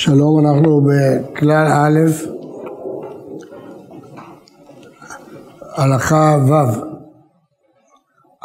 שלום, אנחנו בכלל א', הלכה ו'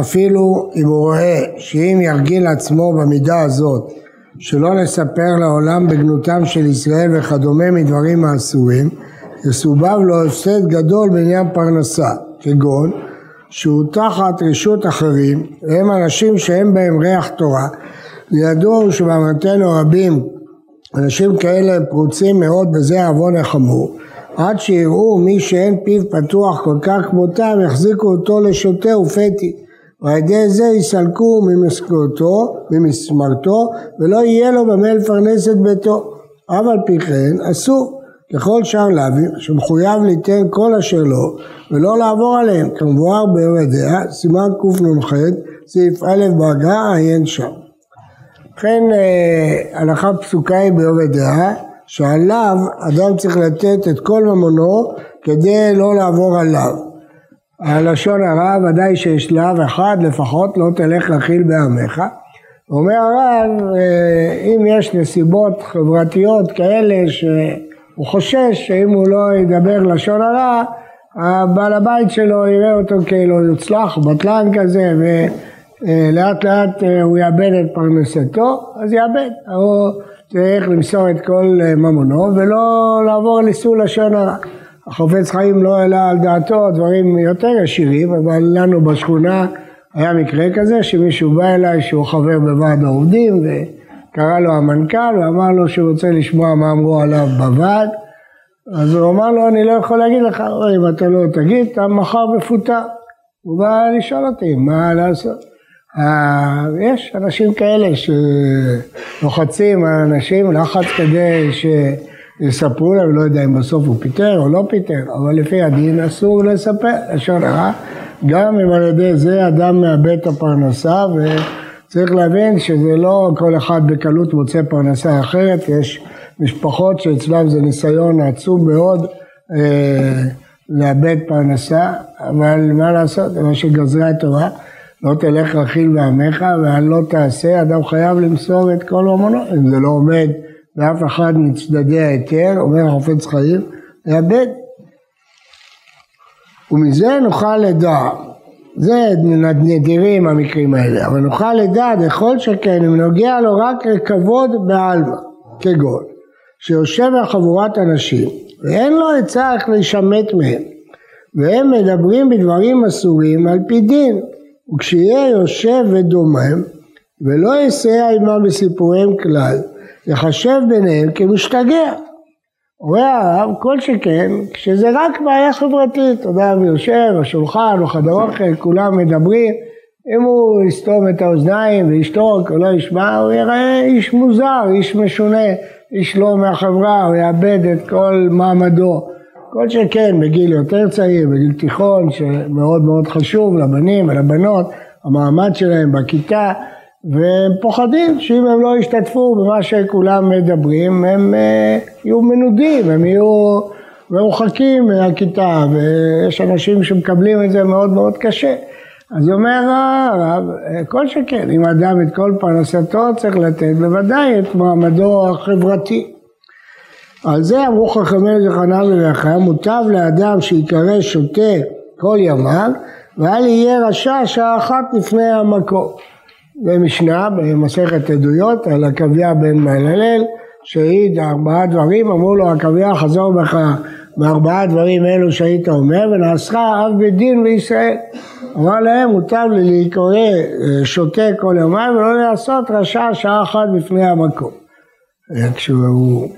אפילו אם הוא רואה שאם ירגיל עצמו במידה הזאת שלא לספר לעולם בגנותם של ישראל וכדומה מדברים האסורים, יסובב לו הפסד גדול בעניין פרנסה, כגון שהוא תחת רשות אחרים, והם אנשים שאין בהם ריח תורה, וידוע שבאמתנו רבים אנשים כאלה הם פרוצים מאוד בזה העוון החמור, עד שיראו מי שאין פיו פתוח כל כך כמותם, יחזיקו אותו לשוטה ופתי, ועל ידי זה יסלקו ממשכורתו, ממסמרתו, ולא יהיה לו במה לפרנס את ביתו. אף על פי כן אסור, ככל שאר להביא, שמחויב ליתן כל אשר לו, ולא לעבור עליהם, כמבואר ביורדיה, סימן קנ"ח, סעיף א' בהגה, עיין שם. לכן אה, הלכה פסוקה היא בעובד דעה, שעליו אדם צריך לתת את כל ממונו כדי לא לעבור עליו. הלשון הרע ודאי שיש לאו אחד לפחות לא תלך להכיל בעמך. אומר הרב אה, אם יש נסיבות חברתיות כאלה שהוא חושש שאם הוא לא ידבר לשון הרע הבעל הבית שלו יראה אותו כאילו יוצלח, בטלן כזה אה, לאט לאט אה, הוא יאבד את פרנסתו, אז יאבד. הוא צריך למסור את כל אה, ממונו ולא לעבור לאיסור לשון הרע. החופץ חיים לא העלה על דעתו דברים יותר עשירים, אבל לנו בשכונה היה מקרה כזה שמישהו בא אליי שהוא חבר בוועד העובדים וקרא לו המנכ"ל ואמר לו שהוא רוצה לשמוע מה אמרו עליו בוועד אז הוא אמר לו אני לא יכול להגיד לך, אם אתה לא תגיד אתה מחר מפוטר. הוא בא לשאול אותי מה לעשות. אה, יש אנשים כאלה שלוחצים על אנשים לחץ כדי שיספרו להם, לא יודע אם בסוף הוא פיטר או לא פיטר, אבל לפי הדין אסור לספר, לשון הרע, גם אם על ידי זה אדם מאבד את הפרנסה וצריך להבין שזה לא כל אחד בקלות מוצא פרנסה אחרת, יש משפחות שאצלם זה ניסיון עצום מאוד אה, לאבד פרנסה, אבל מה לעשות, זה מה שגזרה התורה. לא תלך רכיל בעמך ועל לא תעשה, אדם חייב למסור את כל ממונו, אם זה לא עומד באף אחד מצדדי ההיתר, אומר החופץ חיים, לאבד. ומזה נוכל לדע, זה נדירים המקרים האלה, אבל נוכל לדע בכל שכן אם נוגע לו רק לכבוד בעלמא, כגון, שיושב בחבורת אנשים ואין לו עצה איך להישמט מהם, והם מדברים בדברים אסורים על פי דין, וכשיהיה יושב ודומם ולא יסייע עמם בסיפוריהם כלל, יחשב ביניהם כמשתגע. אומר הרב, כל שכן, כשזה רק בעיה חברתית, אדם יושב בשולחן, בחדר אוכל, כולם מדברים, אם הוא יסתום את האוזניים וישתוק או לא ישמע, הוא יראה איש מוזר, איש משונה, איש לא מהחברה, הוא יאבד את כל מעמדו. כל שכן בגיל יותר צעיר, בגיל תיכון, שמאוד מאוד חשוב לבנים ולבנות, המעמד שלהם בכיתה, והם פוחדים שאם הם לא ישתתפו במה שכולם מדברים, הם אה, יהיו מנודים, הם יהיו מרוחקים מהכיתה, ויש אנשים שמקבלים את זה מאוד מאוד קשה. אז אומר הרב, כל שכן, אם אדם את כל פרנסתו צריך לתת בוודאי את מעמדו החברתי. על זה אמרו חכמי זכרונם לברכה, מוטב לאדם שיקרא שוטה כל ימיו, ואל יהיה רשע שעה אחת לפני המקום. במשנה, במסכת עדויות, על עקביה בן מללל, שהעיד ארבעה דברים, אמרו לו עקביה חזור בך מארבעה דברים אלו שהיית אומר, ונעשך אב בדין בישראל. אמר להם, מוטב לי לקרוא אה, שוטה כל ימיו ולא לעשות רשע שעה אחת לפני המקום. כשהוא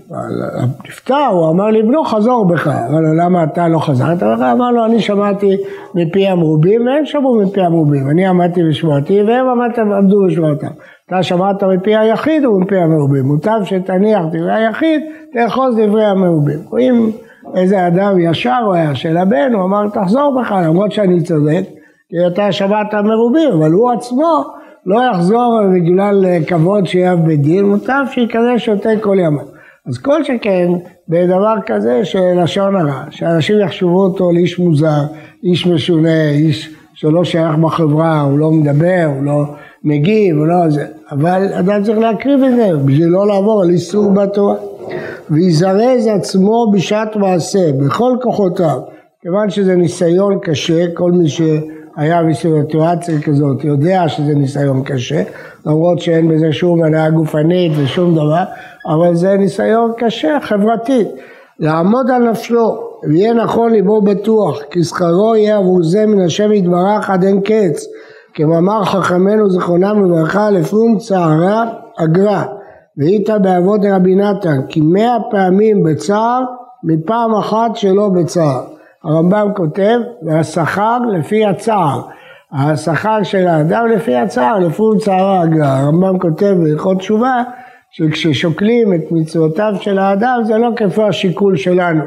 נפטר, הוא אמר לבנו חזור בך, אמר לו למה אתה לא חזרת בך? אמר לו אני שמעתי מפי המרובים והם שמעו מפי המרובים, אני עמדתי ושמעתי והם עמדו ושמעתם. אתה שמעת מפי היחיד ומפי המרובים, מוטב שתניח דברי היחיד, תאחוז דברי המרובים. אם איזה אדם ישר הוא היה של הבן, הוא אמר תחזור בך למרות שאני צודק, כי אתה שמעת מרובים, אבל הוא עצמו לא יחזור בגלל כבוד שיהיה בדין, מוטב שיקרא שותה כל ימיו. אז כל שכן בדבר כזה של לשון הרע, שאנשים יחשבו אותו לאיש מוזר, איש משונה, איש שלא שייך בחברה, הוא לא מדבר, הוא לא מגיב, לא זה, אבל אדם צריך להקריב את זה בשביל לא לעבור על איסור בתורה. ויזרז עצמו בשעת מעשה, בכל כוחותיו, כיוון שזה ניסיון קשה, כל מי שהיה בסיטואציה כזאת יודע שזה ניסיון קשה, למרות שאין בזה שום הנאה גופנית ושום דבר, אבל זה ניסיון קשה חברתית. לעמוד על נפשו, ויהיה נכון ליבו בטוח, כי שכרו יהיה עבור זה מן השם יתברך עד אין קץ, כמאמר חכמינו זכרונם לברכה לפום צערה אגרה, והיית באבות רבי נתן, כי מאה פעמים בצער מפעם אחת שלא בצער. הרמב"ם כותב, והשכר לפי הצער. השכר של האדם לפי הצער, לפום צערה אגרה. הרמב"ם כותב בהלכות תשובה שכששוקלים את מצוותיו של האדם זה לא כפי השיקול שלנו.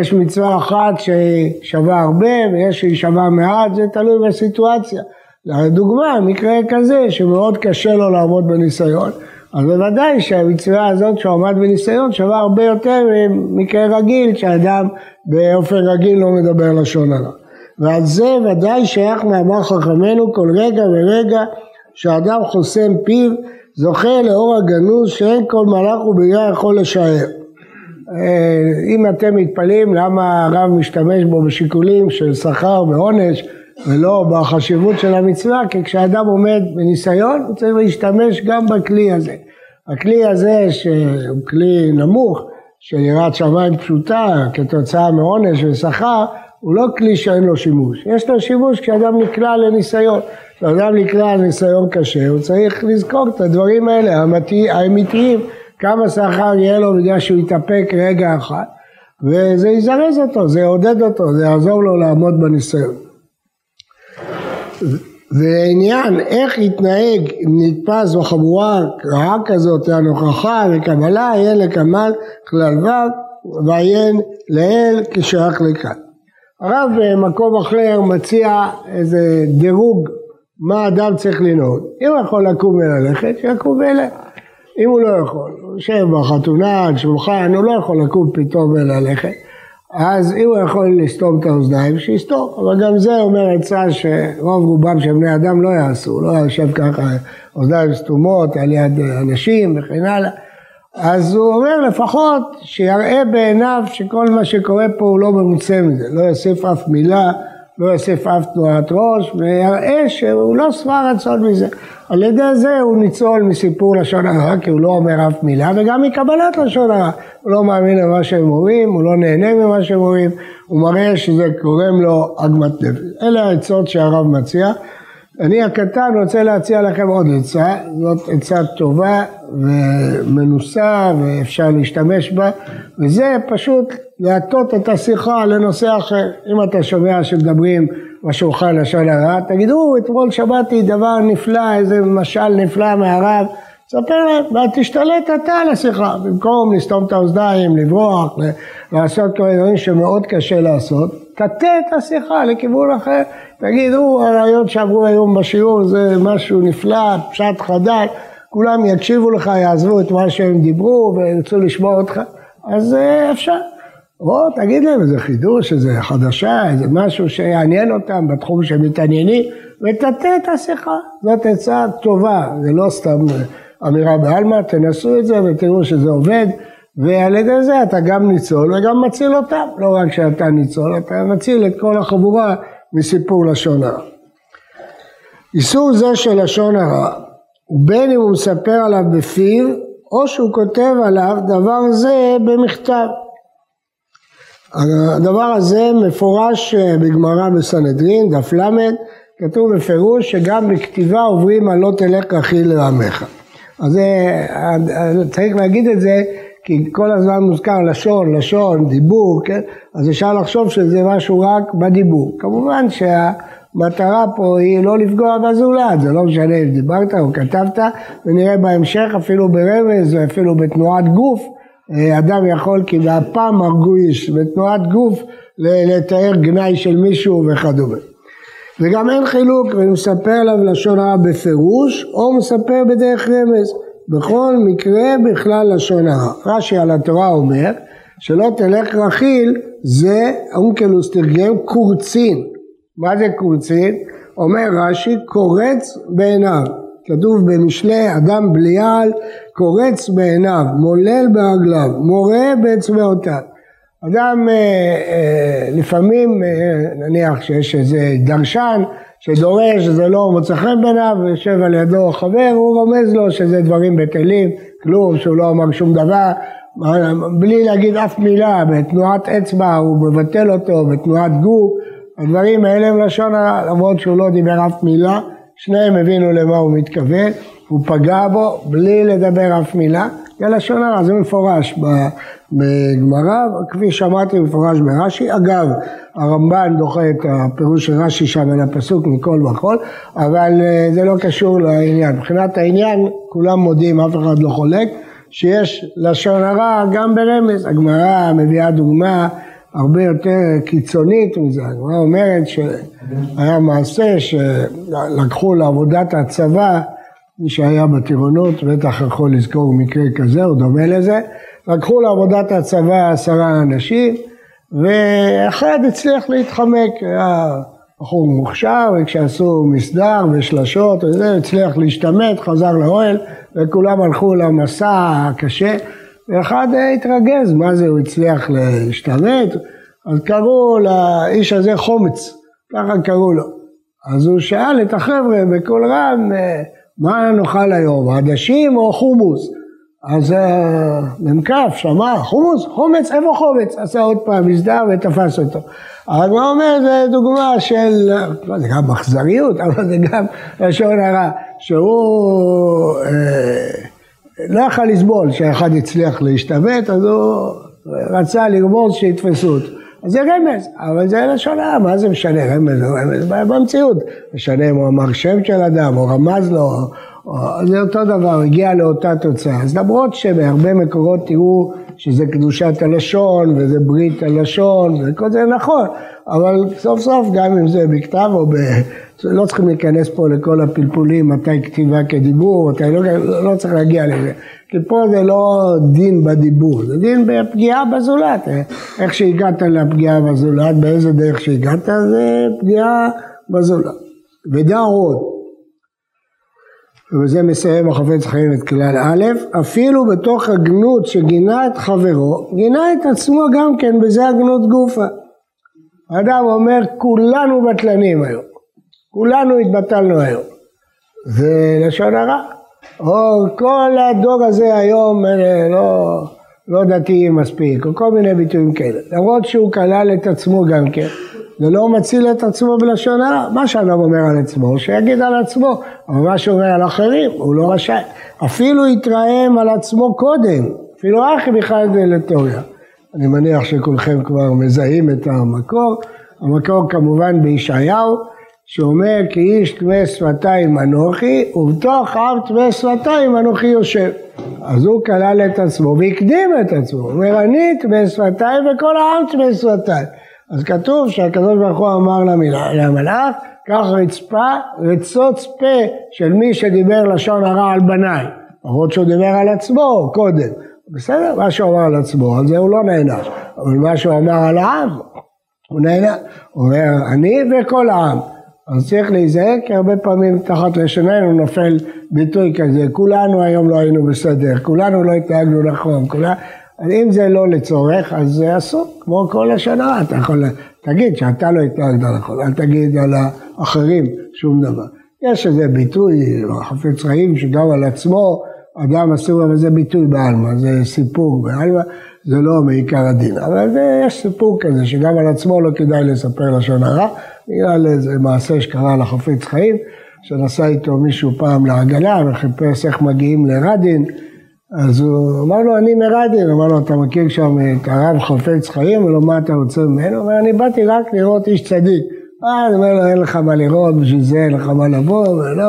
יש מצווה אחת שהיא שווה הרבה ויש שהיא שווה מעט, זה תלוי בסיטואציה. לדוגמה, מקרה כזה שמאוד קשה לו לעמוד בניסיון, אז בוודאי שהמצווה הזאת שהוא עמד בניסיון שווה הרבה יותר ממקרה רגיל, שאדם באופן רגיל לא מדבר לשון הרע. ועל זה ודאי שייך מאמר חכמינו כל רגע ורגע שאדם חוסם פיו זוכה לאור הגנוז שאין כל מלאך ובריאה יכול לשער. אה, אם אתם מתפלאים למה הרב משתמש בו בשיקולים של שכר ועונש ולא בחשיבות של המצווה, כי כשאדם עומד בניסיון הוא צריך להשתמש גם בכלי הזה. הכלי הזה שהוא כלי נמוך, של יראת שמיים פשוטה כתוצאה מעונש ושכר, הוא לא כלי שאין לו שימוש. יש לו שימוש כשאדם נקלע לניסיון. כשאדם נקלע לניסיון קשה, הוא צריך לזכור את הדברים האלה, האמיתיים, כמה שכר יהיה לו בגלל שהוא יתאפק רגע אחד, וזה יזרז אותו, זה יעודד אותו, זה יעזור לו לעמוד בניסיון. ועניין איך יתנהג אם נתפס בחבורה רעה כזאת הנוכחה וקבלה יהיה לקמל כלל ו' ועיין לאל כשייך לכאן. הרב במקום אחר מציע איזה דירוג מה אדם צריך לנהוג. אם הוא יכול לקום וללכת, שיקום וילך. אם הוא לא יכול, הוא יושב בחתונה, על שולחן, הוא לא יכול לקום פתאום וללכת. אז אם הוא יכול לסתום את האוזניים, שיסתום. אבל גם זה אומר עצה שרוב רובם של בני אדם לא יעשו, לא יושב ככה אוזניים סתומות על יד אנשים וכן הלאה. אז הוא אומר לפחות שיראה בעיניו שכל מה שקורה פה הוא לא ממוצה מזה, לא יוסיף אף מילה, לא יוסיף אף תנועת ראש, ויראה שהוא לא שבע רצון מזה. על ידי זה הוא ניצול מסיפור לשון הרע, כי הוא לא אומר אף מילה, וגם מקבלת לשון הרע. הוא לא מאמין למה שהם אומרים, הוא לא נהנה ממה שהם אומרים, הוא מראה שזה גורם לו עגמת נפש. אלה העצות שהרב מציע. אני הקטן רוצה להציע לכם עוד עצה, זאת עצה טובה ומנוסה ואפשר להשתמש בה, וזה פשוט להטות את השיחה לנושא אחר. אם אתה שומע שמדברים בשולחן לשון הרע, תגידו, אתמול שמעתי דבר נפלא, איזה משל נפלא מהרב, ספר להם, ותשתלט אתה על השיחה, במקום לסתום את האוזניים, לברוח, לעשות כל מיני דברים שמאוד קשה לעשות, תטה את השיחה לכיוון אחר, תגידו, הרעיון שעברו היום בשיעור זה משהו נפלא, פשט חדש, כולם יקשיבו לך, יעזבו את מה שהם דיברו וירצו לשמוע אותך, אז אה, אפשר. או תגיד להם איזה חידוש, איזה חדשה, איזה משהו שיעניין אותם בתחום שהם מתעניינים, ותטה את השיחה. זאת עצה טובה, זה לא סתם אמירה בעלמא, תנסו את זה ותראו שזה עובד, ועל ידי זה אתה גם ניצול וגם מציל אותם. לא רק שאתה ניצול, אתה מציל את כל החבורה מסיפור לשון הרע. איסור זה של לשון הרע, בין אם הוא מספר עליו בפיו, או שהוא כותב עליו דבר זה במכתב. הדבר הזה מפורש אה, בגמרא בסנהדרין, דף ל', כתוב בפירוש שגם בכתיבה עוברים על לא תלך רכיל לעמך. אז זה, צריך להגיד את זה כי כל הזמן מוזכר לשון, לשון, דיבור, כן? אז אפשר לחשוב שזה משהו רק בדיבור. כמובן שהמטרה פה היא לא לפגוע בזולת, זה לא משנה אם דיברת או כתבת, ונראה בהמשך אפילו ברמז ואפילו בתנועת גוף, אה, אדם יכול כי באפם הרגו איש, בתנועת גוף לתאר גנאי של מישהו וכדומה. וגם אין חילוק אם מספר עליו לשון הרע בפירוש או מספר בדרך רמז. בכל מקרה בכלל לשון הרע. רש"י על התורה אומר שלא תלך רכיל זה אונקלוס תרגם קורצין. מה זה קורצין? אומר רש"י קורץ בעיניו. כתוב במשלי אדם בליעל קורץ בעיניו, מולל ברגליו, מורה באצבעותיו. אדם אה, אה, לפעמים, אה, נניח שיש איזה דרשן שדורש, שזה לא מוצא חן בעיניו, יושב על ידו חבר, הוא רומז לו שזה דברים בטלים, כלום, שהוא לא אמר שום דבר, בלי להגיד אף מילה, בתנועת אצבע הוא מבטל אותו, בתנועת גוף, הדברים האלה הם לשון הרע, למרות שהוא לא דיבר אף מילה, שניהם הבינו למה הוא מתכוון, הוא פגע בו בלי לדבר אף מילה, זה לשון הרע, זה מפורש בגמרא, כפי שאמרתי מפורש ברש"י, אגב הרמב"ן דוחה את הפירוש של רש"י שם על הפסוק מכל וכל, אבל אה, זה לא קשור לעניין, מבחינת העניין כולם מודים, אף אחד לא חולק, שיש לשון הרע גם ברמז, הגמרא מביאה דוגמה הרבה יותר קיצונית מזה, הגמרא אומרת שהיה מעשה שלקחו לעבודת הצבא, מי שהיה בטירונות בטח יכול לזכור מקרה כזה או דומה לזה, לקחו לעבודת הצבא עשרה אנשים ואחד הצליח להתחמק, היה בחור מוכשר וכשעשו מסדר ושלשות וזה, הצליח להשתמט, חזר לאוהל וכולם הלכו למסע הקשה ואחד התרגז, מה זה, הוא הצליח להשתמט? אז קראו לאיש הזה חומץ, ככה קראו לו. אז הוא שאל את החבר'ה בקול רם, מה נאכל היום, עדשים או חומוס? אז מ"כ שמע, חומוס, חומץ, איפה חומץ? עשה עוד פעם מסדר ותפס אותו. אז מה אומר, זה דוגמה של, לא, זה גם אכזריות, אבל זה גם לשון הרע, שהוא אה, לא יכול לסבול שאחד הצליח להשתמט, אז הוא רצה לרמוז שיתפסו אותו. אז זה רמז, אבל זה לשון הרע, מה זה משנה, רמז או רמז במציאות, משנה אם הוא אמר שם של אדם או רמז לו, או, זה אותו דבר, הגיע לאותה תוצאה. אז למרות שבהרבה מקורות תראו שזה קדושת הלשון וזה ברית הלשון וכל זה נכון, אבל סוף סוף גם אם זה בכתב או ב... לא צריכים להיכנס פה לכל הפלפולים, מתי כתיבה כדיבור, מתי לא, לא צריך להגיע לזה. כי פה זה לא דין בדיבור, זה דין בפגיעה בזולת. איך שהגעת לפגיעה בזולת, באיזה דרך שהגעת, זה פגיעה בזולת. ודע עוד, ובזה מסיים החפץ חיים את כלל א', אפילו בתוך הגנות שגינה את חברו, גינה את עצמו גם כן בזה הגנות גופה. האדם אומר כולנו בטלנים היום, כולנו התבטלנו היום. זה לשון הרע. או כל הדור הזה היום לא, לא דתיים מספיק, או כל מיני ביטויים כאלה. למרות שהוא כלל את עצמו גם כן. זה לא מציל את עצמו בלשון הרע. מה שאדם אומר על עצמו, שיגיד על עצמו, אבל מה שהוא אומר על אחרים, הוא לא רשאי. אפילו יתרעם על עצמו קודם, אפילו אחי בכלל זה לתיאוריה. אני מניח שכולכם כבר מזהים את המקור. המקור כמובן בישעיהו, שאומר כי איש טמא שפתיים אנוכי, ובתוך עם טמא שפתיים אנוכי יושב. אז הוא כלל את עצמו והקדים את עצמו. הוא אומר אני טמא שפתיים וכל העם טמא שפתיים. אז כתוב שהקדוש ברוך הוא אמר למלאך, קח רצפה, רצוץ פה של מי שדיבר לשון הרע על בניי. למרות שהוא דיבר על עצמו קודם. בסדר, מה שהוא אמר על עצמו, על זה הוא לא נענש. אבל מה שהוא אמר על העם, הוא נענש. הוא אומר, אני וכל העם. אז צריך להיזהר, כי הרבה פעמים תחת לשוננו נופל ביטוי כזה, כולנו היום לא היינו בסדר, כולנו לא התנהגנו נכון, כולנו... אם זה לא לצורך, אז זה אסור, כמו כל השנה, אתה יכול תגיד שאתה לא התנהגת נכון, אל תגיד על האחרים שום דבר. יש איזה ביטוי, חפץ חיים, שגם על עצמו אדם אסור, אבל זה ביטוי בעלמא, זה סיפור בעלמא, זה לא מעיקר הדין. אבל זה, יש סיפור כזה, שגם על עצמו לא כדאי לספר לשון הרע, בגלל איזה מעשה שקרה לחפץ חיים, שנסע איתו מישהו פעם לעגלה וחיפש איך מגיעים לרדין. אז הוא אמר לו, אני מרדין, אמר לו, אתה מכיר שם את הרב חפץ חיים? הוא אומר, מה אתה רוצה ממנו? הוא אומר, אני באתי רק לראות איש צדיק. אה, אני אומר לו, אין לך מה לראות, בשביל זה אין לך מה לבוא, ולא,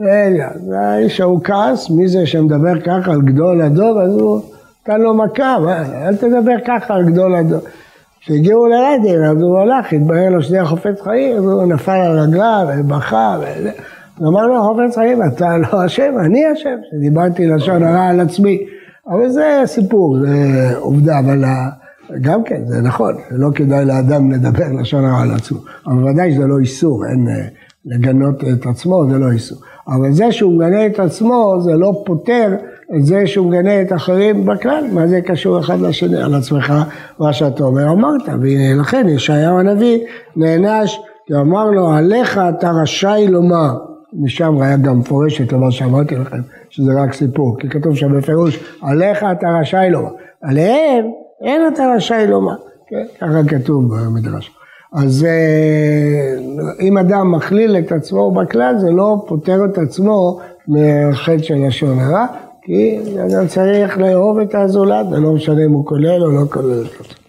רגע, האיש ההוא כעס, מי זה שמדבר ככה על גדול הדור, אז הוא נתן לו מכה, אל תדבר ככה על גדול הדור. כשהגיעו לרדין, אז הוא הלך, התברר לו שנייה חפץ חיים, אז הוא נפל על רגליו, ובכה, וזה. אמר לו חופץ חיים, אתה לא אשם, אני אשם, שדיברתי לשון הרע על עצמי. אבל זה סיפור, זה עובדה, אבל גם כן, זה נכון, לא כדאי לאדם לדבר לשון הרע על עצמו. אבל ודאי שזה לא איסור, אין אה, לגנות את עצמו, זה לא איסור. אבל זה שהוא מגנה את עצמו זה לא פותר את זה שהוא מגנה את אחרים בכלל, מה זה קשור אחד לשני על עצמך, מה שאתה אומר אמרת, והנה לכן ישעיהו הנביא נענש, כי אמר לו עליך אתה רשאי לומר, משם היה גם מפורשת למה שאמרתי לכם, שזה רק סיפור, כי כתוב שם בפירוש עליך אתה רשאי לומר, עליהם אין אתה רשאי לומר, כן? ככה כתוב במדרש. אז אה, אם אדם מכליל את עצמו בכלל, זה לא פוטר את עצמו מחטא של לשון הרע, כי אדם צריך לאהוב את הזולת, ולא משנה אם הוא כולל או לא כולל אותו.